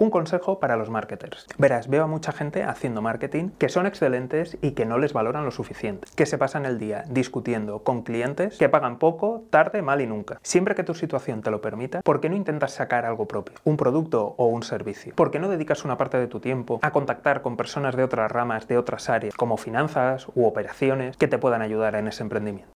Un consejo para los marketers. Verás, veo a mucha gente haciendo marketing que son excelentes y que no les valoran lo suficiente, que se pasan el día discutiendo con clientes que pagan poco, tarde, mal y nunca. Siempre que tu situación te lo permita, ¿por qué no intentas sacar algo propio? Un producto o un servicio. ¿Por qué no dedicas una parte de tu tiempo a contactar con personas de otras ramas, de otras áreas, como finanzas u operaciones, que te puedan ayudar en ese emprendimiento?